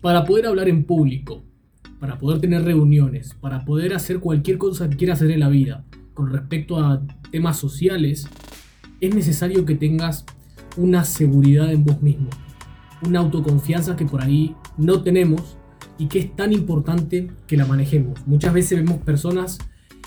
Para poder hablar en público, para poder tener reuniones, para poder hacer cualquier cosa que quieras hacer en la vida con respecto a temas sociales, es necesario que tengas una seguridad en vos mismo, una autoconfianza que por ahí no tenemos y que es tan importante que la manejemos. Muchas veces vemos personas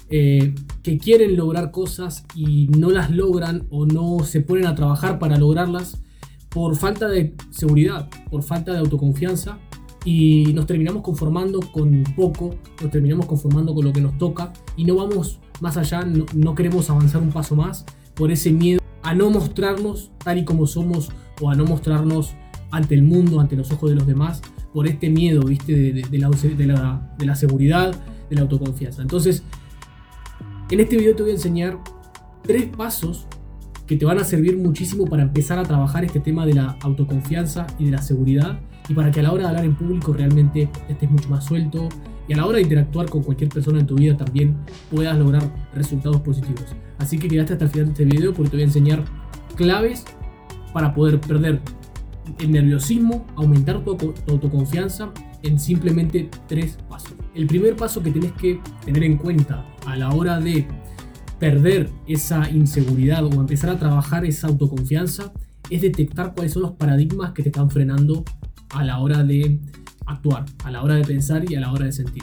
eh, que quieren lograr cosas y no las logran o no se ponen a trabajar para lograrlas por falta de seguridad, por falta de autoconfianza y nos terminamos conformando con poco, nos terminamos conformando con lo que nos toca y no vamos más allá, no, queremos avanzar un paso más por ese miedo a no mostrarnos tal y como somos o a no mostrarnos ante el mundo, ante los ojos de los demás, por este miedo, ¿viste? De, la, de, la, seguridad, de la autoconfianza. Entonces, en este video te voy a enseñar tres pasos que te van a servir muchísimo para empezar a trabajar este tema de la autoconfianza y de la seguridad y para que a la hora de hablar en público realmente estés mucho más suelto y a la hora de interactuar con cualquier persona en tu vida también puedas lograr resultados positivos. Así que quedaste hasta el final de este video porque te voy a enseñar claves para poder perder el nerviosismo, aumentar tu, autoconfianza en simplemente tres pasos. El primer paso que tienes que tener en cuenta a la hora de perder esa inseguridad o empezar a trabajar esa autoconfianza es detectar cuáles son los paradigmas que te están frenando a la hora de actuar, a la hora de pensar y a la hora de sentir.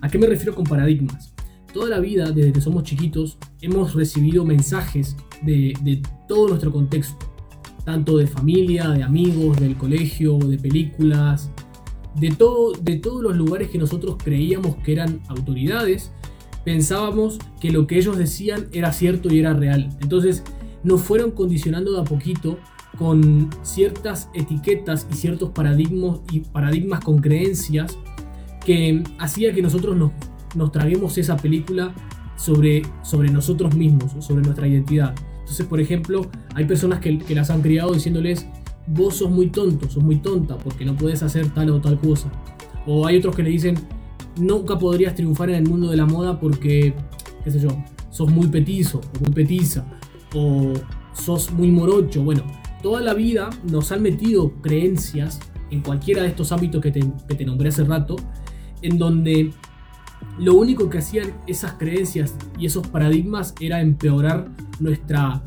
¿A qué me refiero con paradigmas? Toda la vida, desde que somos chiquitos, hemos recibido mensajes de, todo nuestro contexto tanto de familia, de amigos, del colegio, de películas, de todos los lugares que nosotros creíamos que eran autoridades, pensábamos que lo que ellos decían era cierto y era real. Entonces nos fueron condicionando de a poquito con ciertas etiquetas y ciertos paradigmas y paradigmas con creencias que hacía que nosotros nos, nos traguemos esa película sobre, sobre nosotros mismos, sobre nuestra identidad. Entonces, por ejemplo, hay personas que, las han criado diciéndoles, vos sos muy tonto, sos muy tonta porque no puedes hacer tal o tal cosa. O hay otros que le dicen, nunca podrías triunfar en el mundo de la moda porque, qué sé yo, sos muy petizo o muy petiza o sos muy morocho. Bueno, toda la vida nos han metido creencias en cualquiera de estos ámbitos que te, que te nombré hace rato, en donde lo único que hacían esas creencias y esos paradigmas era empeorar nuestra,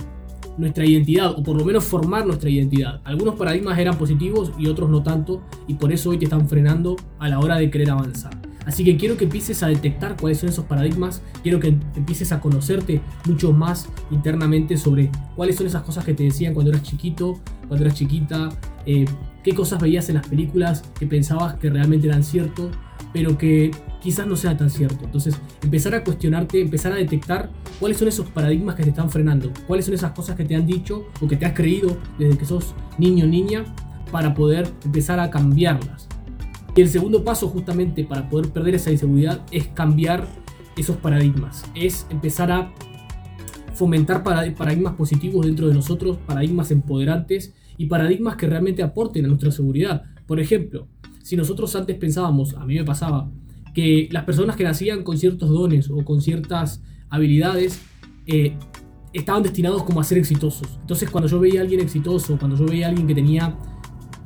nuestra identidad, o por lo menos formar nuestra identidad. Algunos paradigmas eran positivos y otros no tanto, y por eso hoy te están frenando a la hora de querer avanzar. Así que quiero que empieces a detectar cuáles son esos paradigmas, quiero que empieces a conocerte mucho más internamente sobre cuáles son esas cosas que te decían cuando eras chiquito, cuando eras chiquita, eh, qué cosas veías en las películas que pensabas que realmente eran cierto, pero que quizás no sea tan cierto. Entonces, empezar a cuestionarte, empezar a detectar cuáles son esos paradigmas que te están frenando, cuáles son esas cosas que te han dicho o que te has creído desde que sos niño o niña para poder empezar a cambiarlas. Y el segundo paso justamente para poder perder esa inseguridad es cambiar esos paradigmas, es empezar a fomentar paradigmas positivos dentro de nosotros, paradigmas empoderantes y paradigmas que realmente aporten a nuestra seguridad. Por ejemplo, si nosotros antes pensábamos, a mí me pasaba, que las personas que nacían con ciertos dones o con ciertas habilidades eh, estaban destinados como a ser exitosos. Entonces cuando yo veía a alguien exitoso, cuando yo veía a alguien que tenía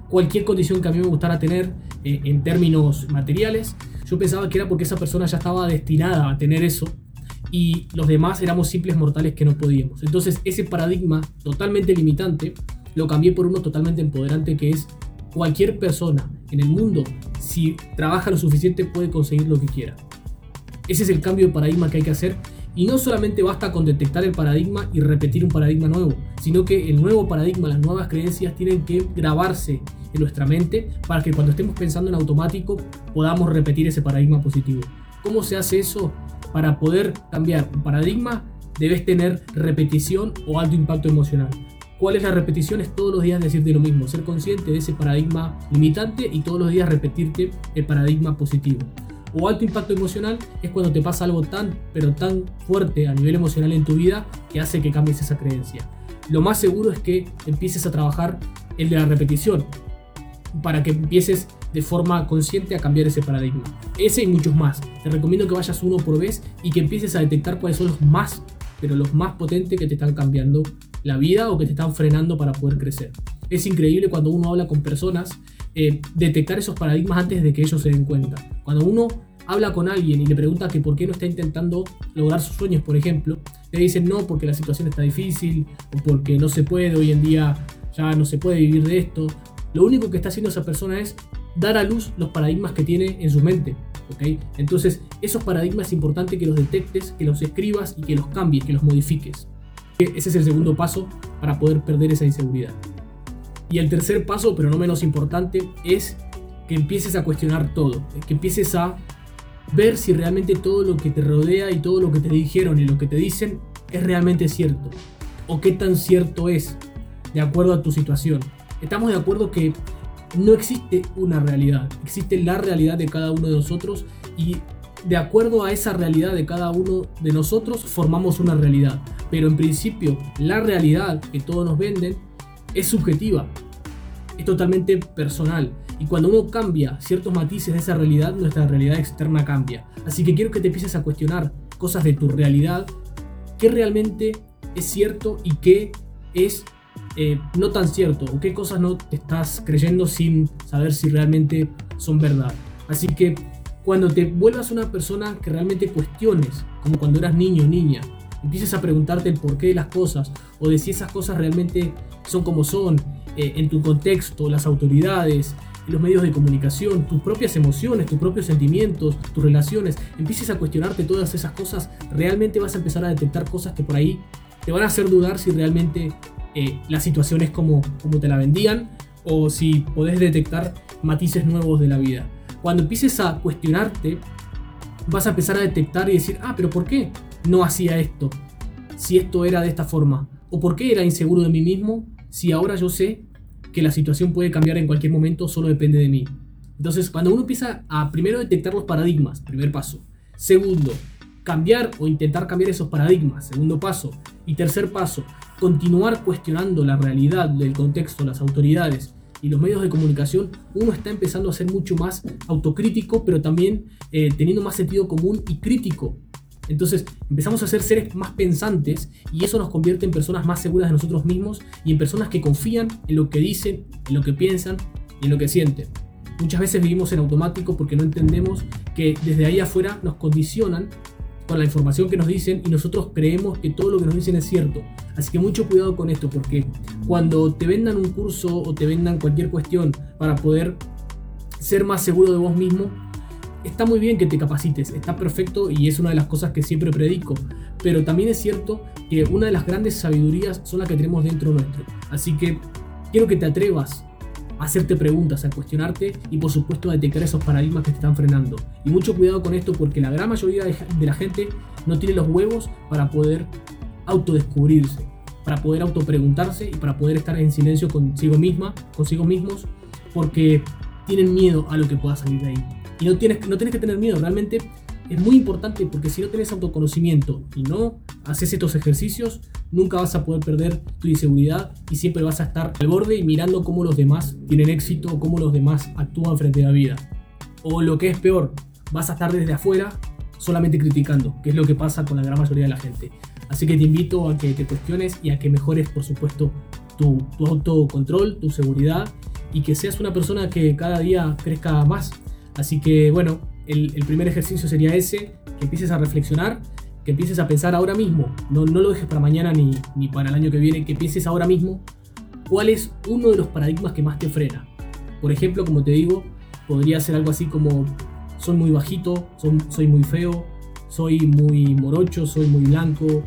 cualquier condición que a mí me gustara tener en términos materiales, yo pensaba que era porque esa persona ya estaba destinada a tener eso y los demás éramos simples mortales que no podíamos. Entonces ese paradigma totalmente limitante lo cambié por uno totalmente empoderante que es cualquier persona en el mundo, si trabaja lo suficiente, puede conseguir lo que quiera. Ese es el cambio de paradigma que hay que hacer. Y no solamente basta con detectar el paradigma y repetir un paradigma nuevo, sino que el nuevo paradigma, las nuevas creencias tienen que grabarse en nuestra mente para que cuando estemos pensando en automático podamos repetir ese paradigma positivo. ¿Cómo se hace eso? Para poder cambiar un paradigma debes tener repetición o alto impacto emocional. ¿Cuál es la repetición? Es todos los días decirte lo mismo, ser consciente de ese paradigma limitante y todos los días repetirte el paradigma positivo. O alto impacto emocional es cuando te pasa algo tan, pero tan fuerte a nivel emocional en tu vida que hace que cambies esa creencia. Lo más seguro es que empieces a trabajar el de la repetición para que empieces de forma consciente a cambiar ese paradigma. Ese y muchos más. Te recomiendo que vayas uno por vez y que empieces a detectar cuáles son los más, pero los más potentes que te están cambiando la vida o que te están frenando para poder crecer. Es increíble cuando uno habla con personas eh, detectar esos paradigmas antes de que ellos se den cuenta. Cuando uno habla con alguien y le pregunta que por qué no está intentando lograr sus sueños, por ejemplo, le dicen no porque la situación está difícil o porque no se puede, hoy en día ya no se puede vivir de esto. Lo único que está haciendo esa persona es dar a luz los paradigmas que tiene en su mente. Entonces, esos paradigmas es importante que los detectes, que los escribas y que los cambies, que los modifiques. Ese es el segundo paso para poder perder esa inseguridad. Y el tercer paso, pero no menos importante, es que empieces a cuestionar todo, que empieces a ver si realmente todo lo que te rodea y todo lo que te dijeron y lo que te dicen es realmente cierto, o qué tan cierto es, de acuerdo a tu situación. Estamos de acuerdo que no existe una realidad, existe la realidad de cada uno de nosotros y de acuerdo a esa realidad de cada uno de nosotros formamos una realidad. Pero en principio la realidad que todos nos venden es subjetiva, es totalmente personal. Y cuando uno cambia ciertos matices de esa realidad, nuestra realidad externa cambia. Así que quiero que te empieces a cuestionar cosas de tu realidad, qué realmente es cierto y qué es eh, no tan cierto, o qué cosas no te estás creyendo sin saber si realmente son verdad. Así que cuando te vuelvas una persona que realmente cuestiones, como cuando eras niño o niña, empieces a preguntarte el porqué de las cosas o de si esas cosas realmente son como son, eh, en tu contexto, las autoridades, los medios de comunicación, tus propias emociones, tus propios sentimientos, tus relaciones, empieces a cuestionarte todas esas cosas, realmente vas a empezar a detectar cosas que por ahí te van a hacer dudar si realmente eh, la situación es como, como te la vendían o si podés detectar matices nuevos de la vida. Cuando empieces a cuestionarte, vas a empezar a detectar y decir, ah, pero ¿por qué no hacía esto? Si esto era de esta forma. ¿O por qué era inseguro de mí mismo si ahora yo sé que la situación puede cambiar en cualquier momento, solo depende de mí? Entonces, cuando uno empieza a primero detectar los paradigmas, primer paso. Segundo, cambiar o intentar cambiar esos paradigmas, segundo paso. Y tercer paso, continuar cuestionando la realidad del contexto, las autoridades y los medios de comunicación, uno está empezando a ser mucho más autocrítico, pero también eh, teniendo más sentido común y crítico. Entonces empezamos a ser seres más pensantes y eso nos convierte en personas más seguras de nosotros mismos y en personas que confían en lo que dicen, en lo que piensan y en lo que sienten. Muchas veces vivimos en automático porque no entendemos que desde ahí afuera nos condicionan con la información que nos dicen y nosotros creemos que todo lo que nos dicen es cierto. Así que mucho cuidado con esto porque cuando te vendan un curso o te vendan cualquier cuestión para poder ser más seguro de vos mismo, está muy bien que te capacites, está perfecto y es una de las cosas que siempre predico. Pero también es cierto que una de las grandes sabidurías son las que tenemos dentro nuestro. Así que quiero que te atrevas hacerte preguntas, a cuestionarte y por supuesto a detectar esos paradigmas que te están frenando. Y mucho cuidado con esto porque la gran mayoría de la gente no tiene los huevos para poder autodescubrirse, para poder autopreguntarse y para poder estar en silencio consigo misma, consigo mismos, porque tienen miedo a lo que pueda salir de ahí. Y no tienes, no tienes que tener miedo, realmente es muy importante porque si no tienes autoconocimiento y no haces estos ejercicios, nunca vas a poder perder tu inseguridad y siempre vas a estar al borde y mirando cómo los demás tienen éxito o cómo los demás actúan frente a la vida. O lo que es peor, vas a estar desde afuera solamente criticando, que es lo que pasa con la gran mayoría de la gente. Así que te invito a que te cuestiones y a que mejores, por supuesto, tu, tu autocontrol, tu seguridad y que seas una persona que cada día crezca más. Así que bueno, el, primer ejercicio sería ese, que empieces a reflexionar, que empieces a pensar ahora mismo, no, no lo dejes para mañana ni, ni para el año que viene, que pienses ahora mismo cuál es uno de los paradigmas que más te frena. Por ejemplo, como te digo, podría ser algo así como soy muy bajito, soy, muy feo, soy muy morocho, soy muy blanco,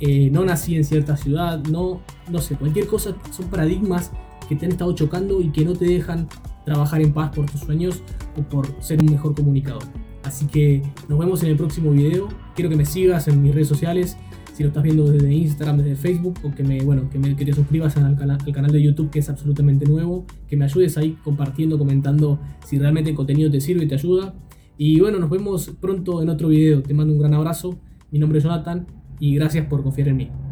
eh, no nací en cierta ciudad, no, no sé, cualquier cosa son paradigmas que te han estado chocando y que no te dejan trabajar en paz por tus sueños por ser un mejor comunicador. Así que nos vemos en el próximo video. Quiero que me sigas en mis redes sociales. Si lo estás viendo desde Instagram, desde Facebook, o que me, bueno, que, me, que te suscribas al, al canal de YouTube que es absolutamente nuevo, que me ayudes ahí compartiendo, comentando si realmente el contenido te sirve y te ayuda. Y bueno, nos vemos pronto en otro video. Te mando un gran abrazo. Mi nombre es Jonathan y gracias por confiar en mí.